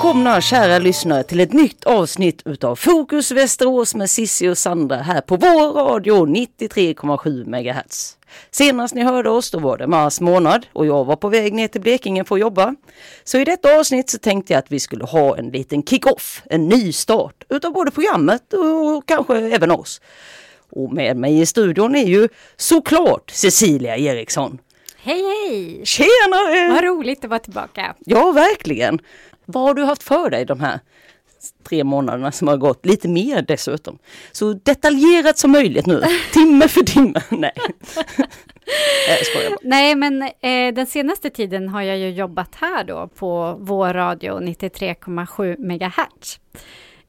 välkomna kära lyssnare till ett nytt avsnitt utav Fokus Västerås med Sissi och Sandra här på vår radio 93,7 MHz. Senast ni hörde oss då var det mars månad och jag var på väg ner till Blekinge för att jobba. Så i detta avsnitt så tänkte jag att vi skulle ha en liten kick-off, en ny start utav både programmet och kanske även oss. Och med mig i studion är ju såklart Cecilia Eriksson. Hej hej! Tjenare! Vad roligt att vara tillbaka. Ja, verkligen. Vad har du haft för dig de här tre månaderna som har gått? Lite mer dessutom. Så detaljerat som möjligt nu, timme för timme. Nej. Nej, men eh, den senaste tiden har jag ju jobbat här då på vår radio 93,7 MHz.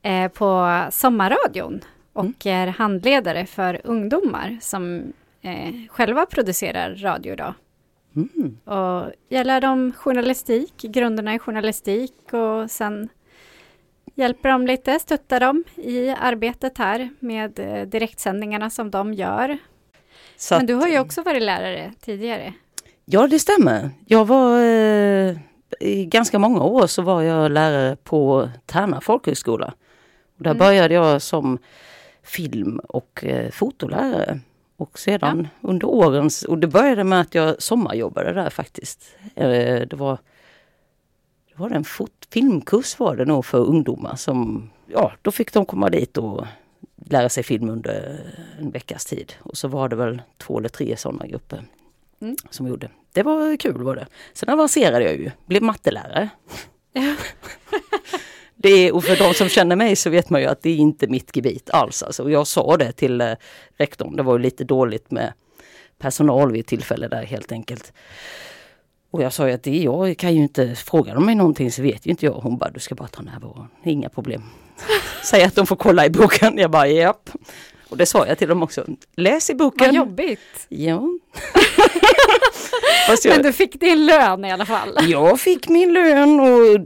Eh, på Sommarradion och är handledare för ungdomar som eh, själva producerar radio då. Mm. Och jag lär dem journalistik, grunderna i journalistik och sen hjälper dem lite, stöttar dem i arbetet här med eh, direktsändningarna som de gör. Så Men du har ju också varit lärare tidigare. Ja, det stämmer. Jag var eh, i ganska många år så var jag lärare på Tärna folkhögskola. Och där Mm. började jag som film och eh, fotolärare. Och sedan under årens, och det började med att jag sommarjobbade där faktiskt. Eh, det var, det var en fot, filmkurs var det nog för ungdomar som, ja då fick de komma dit och lära sig film under en veckas tid. Och så var det väl två eller tre sådana grupper Mm. som gjorde. Det var kul var det. Sen avancerade jag ju, blev mattelärare. Ja. Det är, och för de som känner mig så vet man ju att det är inte mitt gebit alls. Alltså, och jag sa det till eh, rektorn, det var ju lite dåligt med personal vid ett tillfälle där helt enkelt. Och jag sa ju att det, jag kan ju inte, fråga de mig någonting så vet ju inte jag. Hon bara, du ska bara ta närvaron, inga problem. Säg att de får kolla i boken. Jag bara, japp. Och det sa jag till dem också. Läs i boken. Vad jobbigt. Ja. Jag, Men du fick din lön i alla fall. jag fick min lön och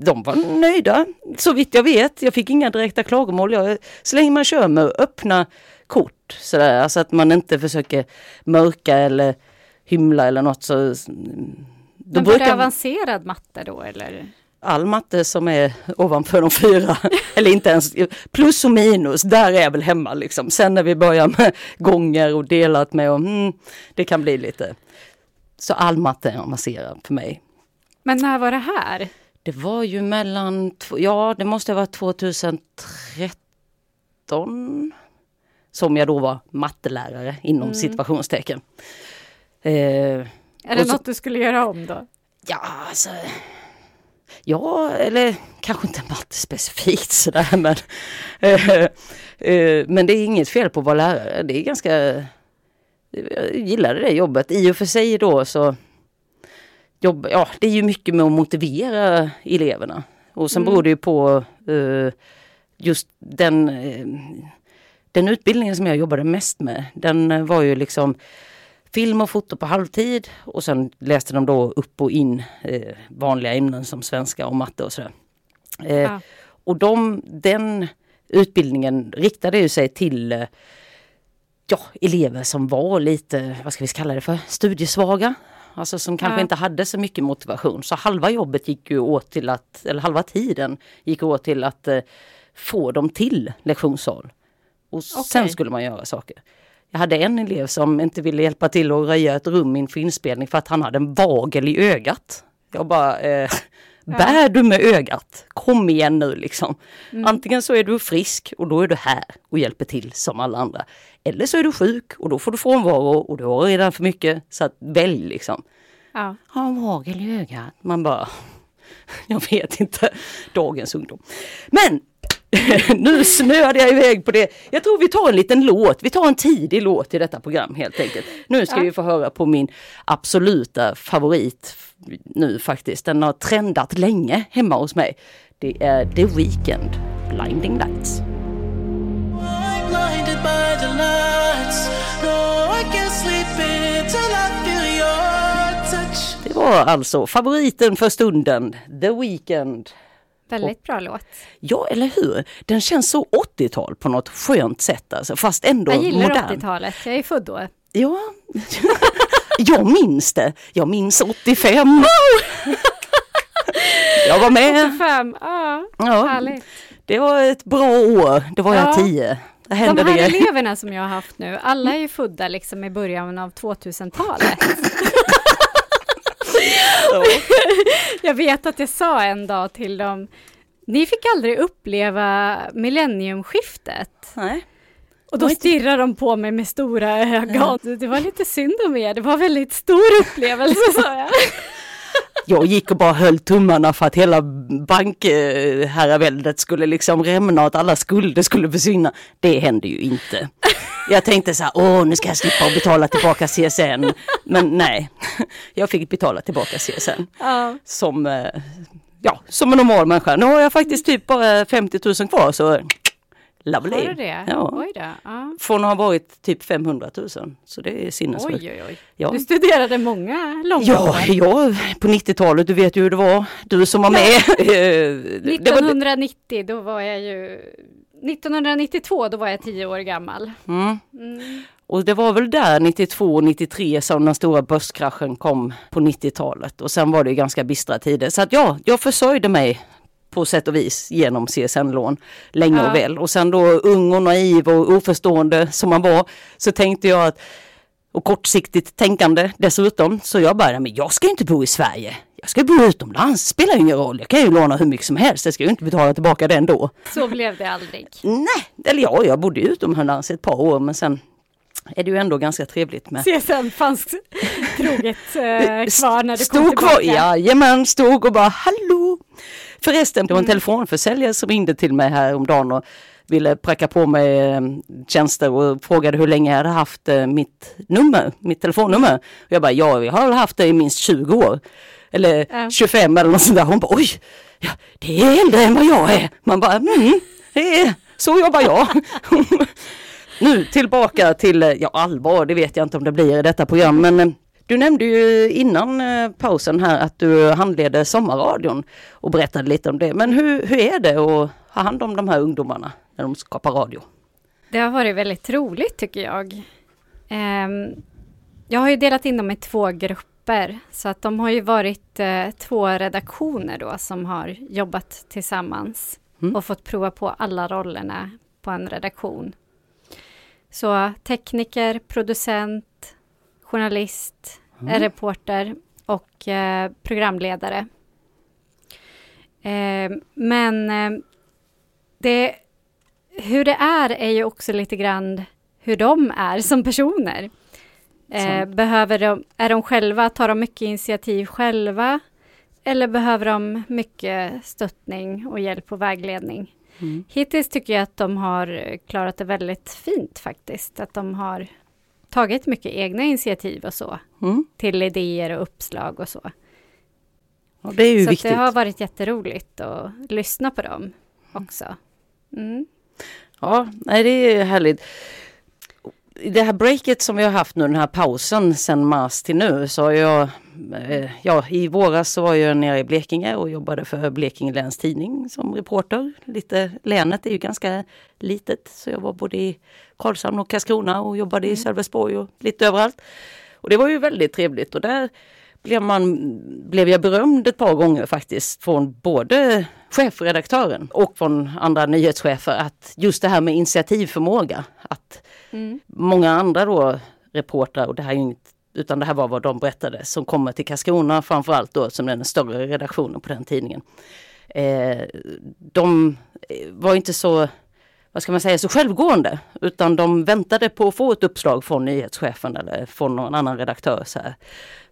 de var nöjda. Så vitt jag vet. Jag fick inga direkta klagomål. Jag, så länge man kör med öppna kort sådär, alltså att man inte försöker mörka eller hymla eller något så... Då Men var det brukar avancerad matte då eller? All matte som är ovanför de fyra, eller inte ens plus och minus, där är jag väl hemma liksom. Sen när vi börjar med gånger och delat med och mm, det kan bli lite. Så all matte är avancerad för mig. Men när var det här? Det var ju mellan, ja det måste ha varit 2013 som jag då var mattelärare inom Mm. situationstecken. Eh, Är det så- något du skulle göra om då? Ja, alltså. Ja, eller kanske inte matte specifikt sådär men. eh, eh, men det är inget fel på att vara lärare. Det är ganska. Jag gillade det jobbet. I och för sig då så. Jobb, ja, det är ju mycket med att motivera eleverna. Och sen Mm. beror det ju på eh, just den, den utbildningen som jag jobbade mest med. Den var ju liksom film och foto på halvtid och sen läste de då upp och in eh, vanliga ämnen som svenska och matte och sådär. Eh, Ja. Och de, den utbildningen riktade ju sig till eh, ja, elever som var lite, vad ska vi kalla det för, studiesvaga. Alltså som kanske Ja. inte hade så mycket motivation. Så halva jobbet gick ju åt till att, eller halva tiden gick åt till att eh, få dem till lektionssal. Och sen Okej. skulle man göra saker. Jag hade en elev som inte ville hjälpa till att röja ett rum inför inspelning för att han hade en vagel i ögat. Jag bara, eh, bär du med ögat? Kom igen nu liksom. Antingen så är du frisk och då är du här och hjälper till som alla andra. Eller så är du sjuk och då får du frånvaro och du har redan för mycket. Så att välj liksom. Ja. Ha en vagel i ögat. Man bara, jag vet inte, dagens ungdom. Men nu snöade jag iväg på det. Jag tror vi tar en liten låt. Vi tar en tidig låt i detta program helt enkelt. Nu ska Ja. vi få höra på min absoluta favorit nu faktiskt. Den har trendat länge hemma hos mig. Det är The Weeknd, Blinding Lights. Det var alltså favoriten för stunden, The Weeknd. Väldigt bra låt. Ja, eller hur? Den känns så 80-tal på något skönt sätt alltså, fast ändå Jag gillar modern. 80-talet, jag är född då. Ja, jag minns det. Jag minns 85. Jag var med. 85, ja, Ja, härligt. det var ett bra år. Det var jag Ja. Det hände De här det. eleverna som jag har haft nu, alla är ju födda liksom i början av 2000-talet. Jag vet att jag sa en dag till dem, ni fick aldrig uppleva millenniumskiftet. Nej. Och då stirrar de på mig med stora ögon. Det var lite synd om er, det var en väldigt stor upplevelse sa jag. Jag gick och bara höll tummarna för att hela bankherraväldet skulle liksom rämna och att alla skulder skulle försvinna. Det hände ju inte. Jag tänkte så här, åh nu ska jag slippa att betala tillbaka CSN. Men nej, jag fick betala tillbaka CSN. Ja. Som, eh, ja, som en normal människa. Nu har jag faktiskt typ bara 50 000 kvar så lovely. Har du det? Ja. Oj då. Ja. Från att ha varit typ 500 000. Så det är sinnessjukt. Oj, oj, oj. Ja. Du studerade många långa Ja, år. ja, på 90-talet, du vet ju hur det var. Du som var med. eh, det var, 1990, då var jag ju... 1992, då var jag tio år gammal. mm. Mm. Och det var väl där 92, 93 som den stora börskraschen kom på 90-talet. Och sen var det ju ganska bistra tider. Så att ja, jag försörjde mig på sätt och vis genom CSN-lån länge Ja. och väl. Och sen då ung och naiv och oförstående som man var så tänkte jag att och kortsiktigt tänkande dessutom. Så jag bara, men jag ska inte bo i Sverige. Jag ska bo utomlands, spelar ingen roll. Jag kan ju låna hur mycket som helst. Jag ska ju inte betala tillbaka det ändå. Så blev det aldrig. Nej, eller ja, jag bodde utomlands ett par år men sen är det ju ändå ganska trevligt med CSN fanns troget eh, kvar när du stod kom tillbaka. kvar, jajamän, stod och bara hallå. Förresten, det var en Mm. telefonförsäljare som ringde till mig här om dagen och ville pracka på mig eh, tjänster och frågade hur länge jag hade haft eh, mitt nummer, mitt telefonnummer. Och jag bara, ja, jag har haft det i minst 20 år. Eller Ja. 25 eller något sånt där. Hon bara, oj, ja, det är äldre än vad jag är. Man bara, mm, det är, så jobbar jag. nu tillbaka till, ja allvar, det vet jag inte om det blir i detta program, men eh, du nämnde ju innan eh, pausen här att du handleder sommarradion och berättade lite om det. Men hur, hur är det att ha hand om de här ungdomarna när de skapar radio? Det har varit väldigt roligt tycker jag. Ehm, jag har ju delat in dem i två grupper, så att de har ju varit eh, två redaktioner då som har jobbat tillsammans Mm. och fått prova på alla rollerna på en redaktion. Så tekniker, producent, journalist, Mm. reporter och eh, programledare. Ehm, men eh, det hur det är är ju också lite grann hur de är som personer. Eh, behöver de, är de själva, tar de mycket initiativ själva? Eller behöver de mycket stöttning och hjälp och vägledning? Mm. Hittills tycker jag att de har klarat det väldigt fint faktiskt. Att de har tagit mycket egna initiativ och så. Mm. Till idéer och uppslag och så. Och det är ju så viktigt. det har varit jätteroligt att lyssna på dem också. Mm. Ja, nej det är härligt. I det här breaket som vi har haft nu, den här pausen sedan mars till nu, så har jag, eh, ja i våras så var jag nere i Blekinge och jobbade för Blekinge Läns Tidning som reporter. Lite, länet är ju ganska litet, så jag var både i Karlshamn och Karlskrona och jobbade i Sölvesborg och lite överallt. Och det var ju väldigt trevligt och där blev, man, blev jag berömd ett par gånger faktiskt från både chefredaktören och från andra nyhetschefer att just det här med initiativförmåga. Att Mm. många andra då reportrar, och det här är ju inget, utan det här var vad de berättade, som kommer till Karlskrona framförallt då som den större redaktionen på den tidningen. Eh, de eh, var inte så, vad ska man säga, så självgående utan de väntade på att få ett uppslag från nyhetschefen eller från någon annan redaktör. Så här,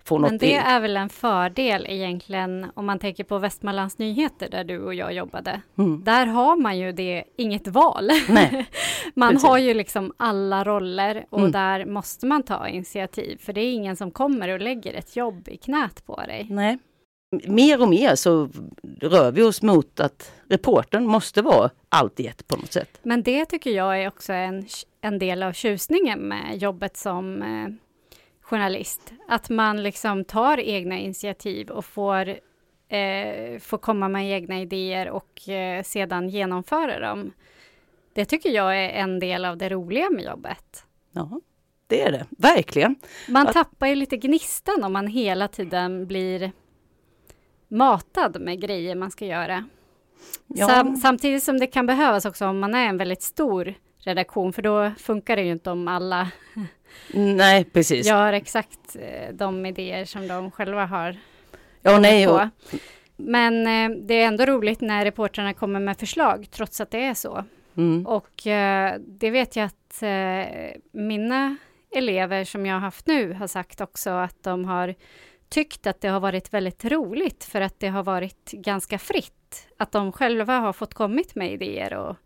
få Men något det i- är väl en fördel egentligen om man tänker på Västmanlands Nyheter där du och jag jobbade. Mm. Där har man ju det, inget val. Man precis. har ju liksom alla roller och Mm. där måste man ta initiativ för det är ingen som kommer och lägger ett jobb i knät på dig. nej. Mer och mer så rör vi oss mot att reportern måste vara allt i ett på något sätt. Men det tycker jag är också en, en del av tjusningen med jobbet som eh, journalist. Att man liksom tar egna initiativ och får, eh, får komma med egna idéer och eh, sedan genomföra dem. Det tycker jag är en del av det roliga med jobbet. Ja, det är det, verkligen. Man Att- tappar ju lite gnistan om man hela tiden blir matad med grejer man ska göra. Ja. Sam, samtidigt som det kan behövas också om man är en väldigt stor redaktion, för då funkar det ju inte om alla Nej, precis. gör exakt eh, de idéer som de själva har Ja, nej, och, Men eh, det är ändå roligt när reportrarna kommer med förslag, trots att det är så. mm, Och eh, det vet jag att mina elever som jag har haft nu har sagt också att de har tyckt att det har varit väldigt roligt för att det har varit ganska fritt. Att de själva har fått kommit med idéer och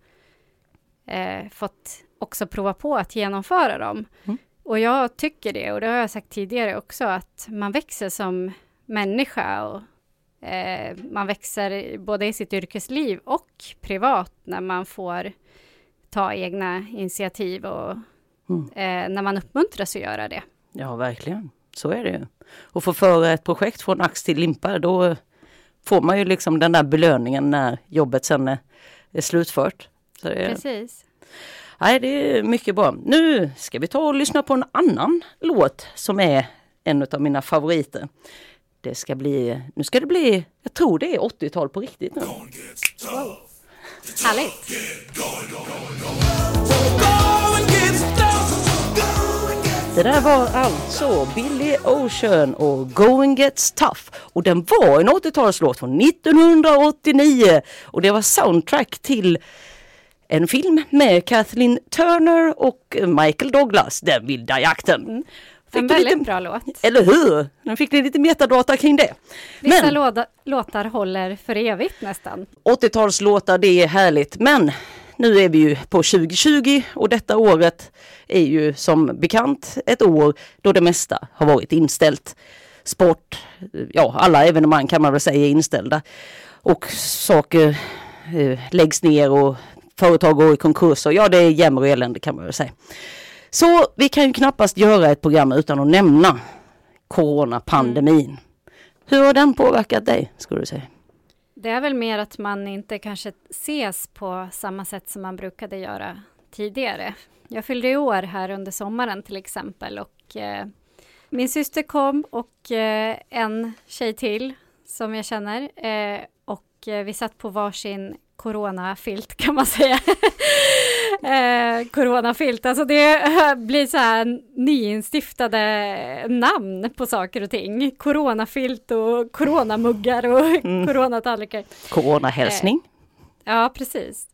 eh, fått också prova på att genomföra dem. Mm. Och jag tycker det, och det har jag sagt tidigare också, att man växer som människa och eh, man växer både i sitt yrkesliv och privat när man får ta egna initiativ och Mm. eh, när man uppmuntras att göra det. ja, verkligen. Så är det ju. Och få föra ett projekt från ax till limpa, då får man ju liksom den där belöningen när jobbet sen är, är slutfört. Det, Precis. Nej, det är mycket bra. Nu ska vi ta och lyssna på en annan låt som är en av mina favoriter. Det ska bli, nu ska det bli, jag tror det är 80-tal på riktigt nu. Härligt. Det där var alltså Billy Ocean och Going Gets Tough. Och den var en 80-talslåt från 1989. Och det var soundtrack till en film med Kathleen Turner och Michael Douglas, Den vilda jakten. Fick En väldigt lite, bra låt. Eller hur? Nu fick ni lite metadata kring det. Vissa Men låda, låtar håller för evigt nästan. 80-talslåtar, det är härligt. Men nu är vi ju på 2020 och detta året är ju som bekant ett år då det mesta har varit inställt. Sport, ja alla evenemang kan man väl säga är inställda. Och saker eh, läggs ner och företag går i konkurs och ja det är jämmer och elände kan man väl säga. Så vi kan ju knappast göra ett program utan att nämna coronapandemin. Hur har den påverkat dig skulle du säga? Det är väl mer att man inte kanske ses på samma sätt som man brukade göra tidigare. Jag fyllde i år här under sommaren till exempel och eh, min syster kom och eh, en tjej till som jag känner eh, och eh, vi satt på varsin coronafilt kan man säga. eh, coronafilt, alltså det eh, blir så här nyinstiftade namn på saker och ting. Coronafilt och coronamuggar och Mm. coronatallrikar. Coronahälsning? Ja, precis.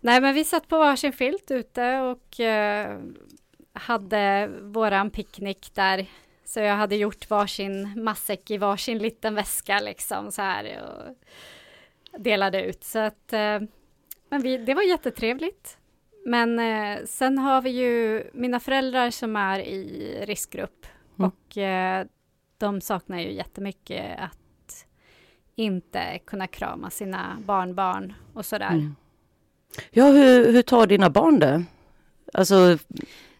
Nej, men vi satt på varsin filt ute och eh, hade våran picknick där. Så jag hade gjort varsin matsäck i varsin liten väska liksom så här och delade ut. Så att, eh, men vi, det var jättetrevligt. Men eh, sen har vi ju mina föräldrar som är i riskgrupp Mm. och eh, de saknar ju jättemycket att inte kunna krama sina barnbarn och sådär. Mm. Ja, hur, hur tar dina barn det? Alltså,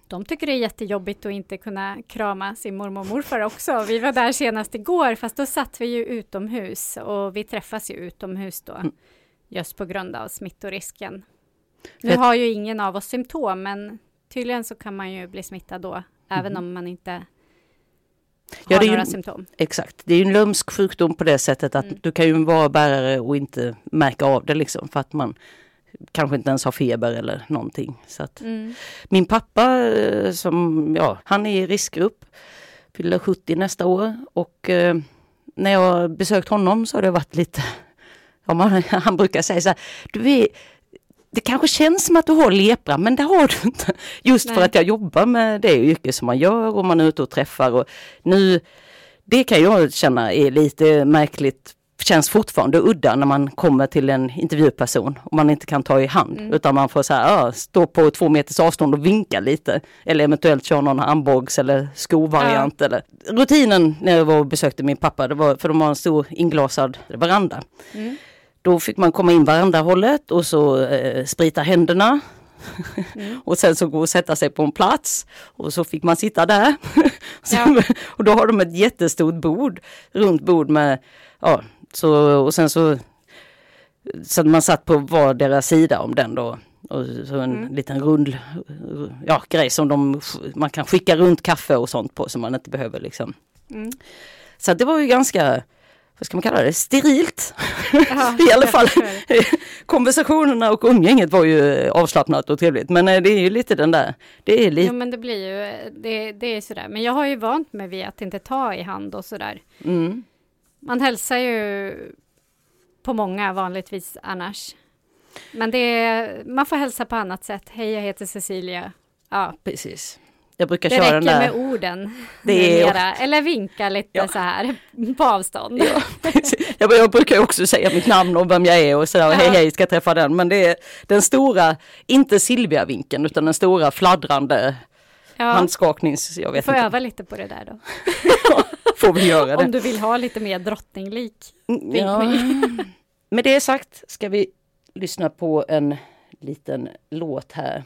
De tycker det är jättejobbigt att inte kunna krama sin mormor och morfar också. Vi var där senast igår, fast då satt vi ju utomhus och vi träffas ju utomhus då, Mm. just på grund av smittorisken. Nu har ju ingen av oss symptom, men tydligen så kan man ju bli smittad då, även Mhm. om man inte har Ja, det är ju- några symptom. exakt. Det är ju en lömsk sjukdom på det sättet att Mm. du kan ju vara bärare och inte märka av det liksom för att man kanske inte ens har feber eller någonting. Så att, Mm. Min pappa eh, som, ja, han är i riskgrupp, fyller 70 nästa år och eh, när jag besökt honom så har det varit lite, ja, man, han brukar säga så här, du är, det kanske känns som att du har lepra men det har du inte. Just för Nej. att jag jobbar med det yrke som man gör och man är ute och träffar och nu, det kan jag känna är lite märkligt känns fortfarande udda när man kommer till en intervjuperson och man inte kan ta i hand Mm. utan man får så här, ja, stå på två meters avstånd och vinka lite. Eller eventuellt köra någon armbågs eller skovariant. Eller. Rutinen när jag var och besökte min pappa, det var för de har en stor inglasad veranda. Mm. Då fick man komma in verandahållet och så eh, sprita händerna. Mm. och sen så gå och sätta sig på en plats. Och så fick man sitta där. så, Ja. och då har de ett jättestort bord, runt bord med, ja, så, och sen så, så man satt på vardera sida om den då. Och så en Mm. liten rund, ja, grej som de, man kan skicka runt kaffe och sånt på så man inte behöver liksom Mm. så det var ju ganska, vad ska man kalla det, sterilt. Ja, I alla fall konversationerna och umgänget var ju avslappnat och trevligt. Men eh, det är ju lite den där, det är lite, Jo men det blir ju, det, det är sådär. Men jag har ju vant mig vid att inte ta i hand och sådär. mm, Man hälsar ju på många vanligtvis annars. Men det är, man får hälsa på annat sätt. Hej, jag heter Cecilia. Ja, precis. Jag brukar det köra räcker den där. med orden. Det är-. Eller vinka lite Ja. så här på avstånd. Ja, jag, brukar också säga mitt namn och vem jag är och sådär, och hej Ja. hej, ska jag träffa den. Men det är den stora, inte Silvia-vinkeln, utan den stora fladdrande Ja, handskaknings... Jag du vet får inte, öva lite på det där då. får vi göra det. Om du vill ha lite mer drottninglik. Ja. Med det sagt ska vi lyssna på en liten låt här.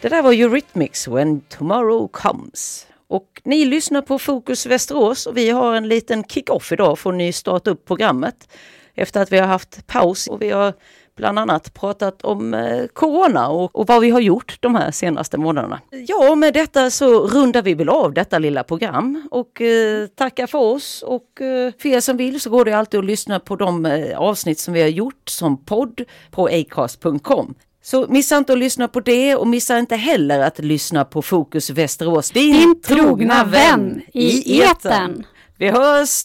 Det där var Eurythmics When Tomorrow Comes. Och ni lyssnar på Fokus Västerås och vi har en liten kick-off idag får ni starta upp programmet. Efter att vi har haft paus och vi har bland annat pratat om eh, Corona och, och vad vi har gjort de här senaste månaderna. Ja, med detta så rundar vi väl av detta lilla program och eh, tackar för oss. Och eh, för er som vill så går det alltid att lyssna på de eh, avsnitt som vi har gjort som podd på acast.com. Så missa inte att lyssna på det och missa inte heller att lyssna på Fokus Västerås, din, Din trogna vän i etern. Vi hörs